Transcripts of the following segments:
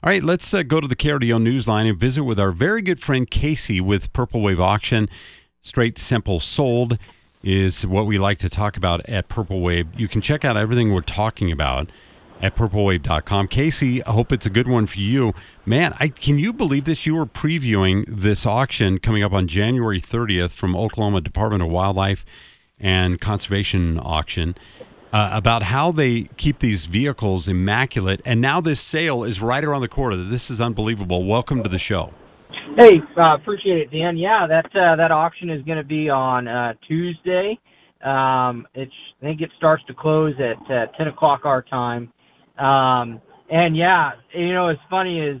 All right, let's uh, go to the KRDO Newsline and visit with our very good friend Casey with Purple Wave Auction. Straight, simple, sold is what we like to talk about at Purple Wave. You can check out everything we're talking about at purplewave.com. Casey, I hope it's a good one for you. Man, I, can you believe this? You were previewing this auction coming up on January 30th from Oklahoma Department of Wildlife and Conservation Auction uh, about how they keep these vehicles immaculate. And now this sale is right around the corner. This is unbelievable. Welcome to the show. Hey, uh, appreciate it, Dan. Yeah, that uh, that auction is going to be on uh, Tuesday. Um, it's I think it starts to close at uh, 10 o'clock our time. Um, and yeah, you know, it's funny is,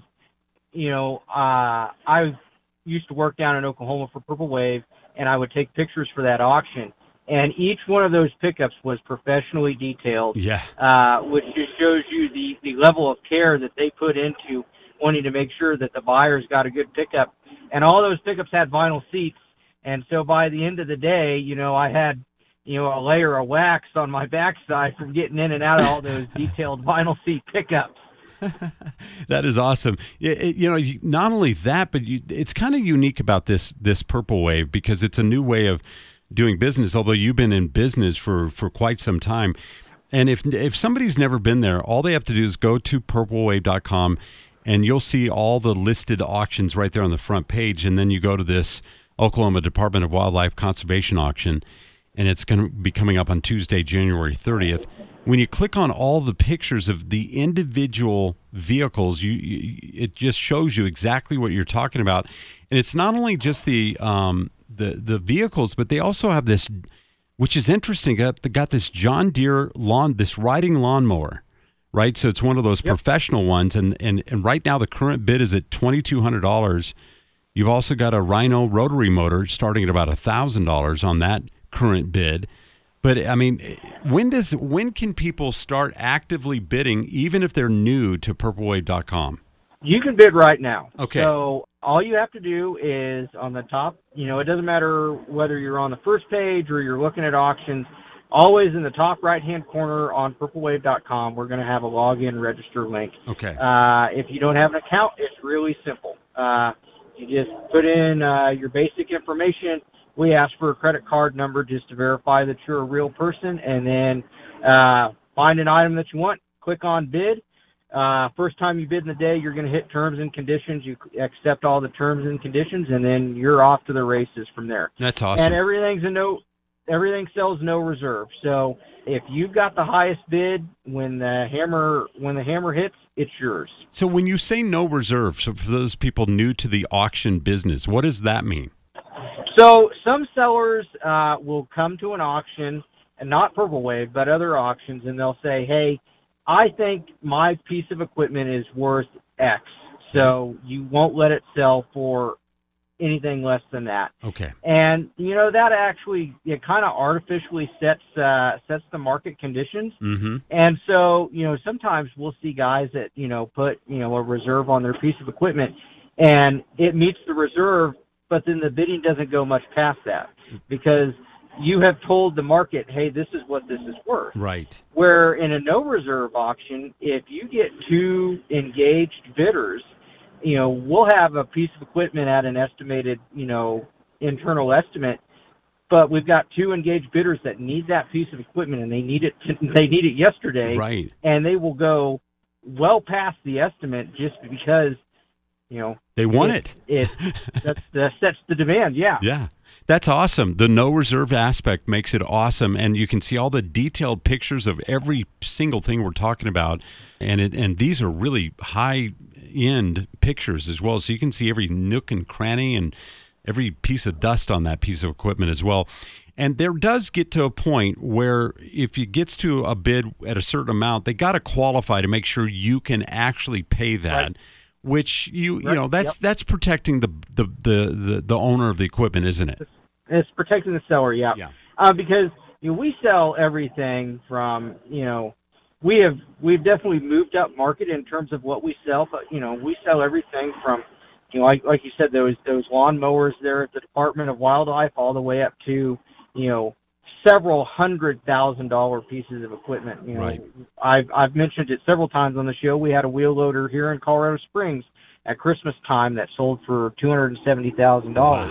you know, uh, I used to work down in Oklahoma for Purple Wave, and I would take pictures for that auction and each one of those pickups was professionally detailed. Yeah. Uh, which just shows you the the level of care that they put into wanting to make sure that the buyers got a good pickup. And all those pickups had vinyl seats, and so by the end of the day, you know, I had you know a layer of wax on my backside from getting in and out of all those detailed vinyl seat pickups. that is awesome. It, it, you know, not only that, but you, it's kind of unique about this this purple wave because it's a new way of doing business, although you've been in business for, for quite some time. And if if somebody's never been there, all they have to do is go to purplewave.com and you'll see all the listed auctions right there on the front page. And then you go to this Oklahoma Department of Wildlife Conservation auction, and it's going to be coming up on Tuesday, January 30th. When you click on all the pictures of the individual vehicles, you, you it just shows you exactly what you're talking about. And it's not only just the um, the the vehicles, but they also have this, which is interesting. Got got this John Deere lawn, this riding lawnmower, right? So it's one of those yep. professional ones, and and and right now the current bid is at twenty two hundred dollars. You've also got a Rhino rotary motor starting at about thousand dollars on that current bid. But I mean, when does when can people start actively bidding, even if they're new to PurpleWave.com? You can bid right now. Okay. So all you have to do is on the top, you know, it doesn't matter whether you're on the first page or you're looking at auctions, always in the top right hand corner on purplewave.com, we're going to have a login register link. Okay. Uh, if you don't have an account, it's really simple. Uh, you just put in uh, your basic information. We ask for a credit card number just to verify that you're a real person, and then uh, find an item that you want. Click on bid uh, first time you bid in the day, you're going to hit terms and conditions. You accept all the terms and conditions, and then you're off to the races from there. That's awesome. And everything's a no. Everything sells no reserve. So if you've got the highest bid when the hammer when the hammer hits, it's yours. So when you say no reserve, so for those people new to the auction business, what does that mean? So some sellers uh, will come to an auction, and not Purple Wave, but other auctions, and they'll say, "Hey." I think my piece of equipment is worth X, so you won't let it sell for anything less than that. Okay. And you know that actually it kind of artificially sets uh, sets the market conditions. Mm-hmm. And so you know sometimes we'll see guys that you know put you know a reserve on their piece of equipment, and it meets the reserve, but then the bidding doesn't go much past that because you have told the market, hey, this is what this is worth. Right. Where in a no reserve auction, if you get two engaged bidders, you know, we'll have a piece of equipment at an estimated, you know, internal estimate, but we've got two engaged bidders that need that piece of equipment and they need it they need it yesterday. Right. And they will go well past the estimate just because you know they want it. It, it that, that sets the demand. Yeah. Yeah. That's awesome. The no reserve aspect makes it awesome, and you can see all the detailed pictures of every single thing we're talking about, and it, and these are really high end pictures as well. So you can see every nook and cranny and every piece of dust on that piece of equipment as well. And there does get to a point where if it gets to a bid at a certain amount, they got to qualify to make sure you can actually pay that. Right which you right. you know that's yep. that's protecting the, the the, the the owner of the equipment, isn't it? It's protecting the seller, yeah. Yeah. Uh, because you know, we sell everything from you know we have we've definitely moved up market in terms of what we sell, but you know we sell everything from you know like like you said those those lawn mowers there at the Department of Wildlife all the way up to you know several hundred thousand dollar pieces of equipment. You know, Right. I've I've mentioned it several times on the show. We had a wheel loader here in Colorado Springs at Christmas time that sold for two hundred and seventy thousand dollars.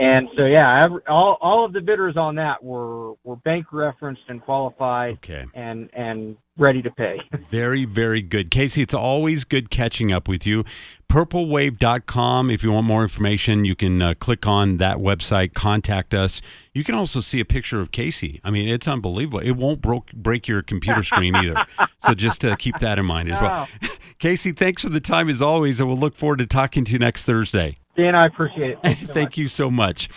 And so yeah, every, all all of the bidders on that were were bank referenced and qualified Okay. and and ready to pay. Very, very good. Casey, it's always good catching up with you. Purplewave.com. If you want more information, you can uh, click on that website, contact us. You can also see a picture of Casey. I mean, it's unbelievable. It won't broke, break your computer screen either. so just uh, keep that in mind as well. Casey, thanks for the time as always, and we'll look forward to talking to you next Thursday. Dan, I appreciate it. Thanks so much. Thank you so much.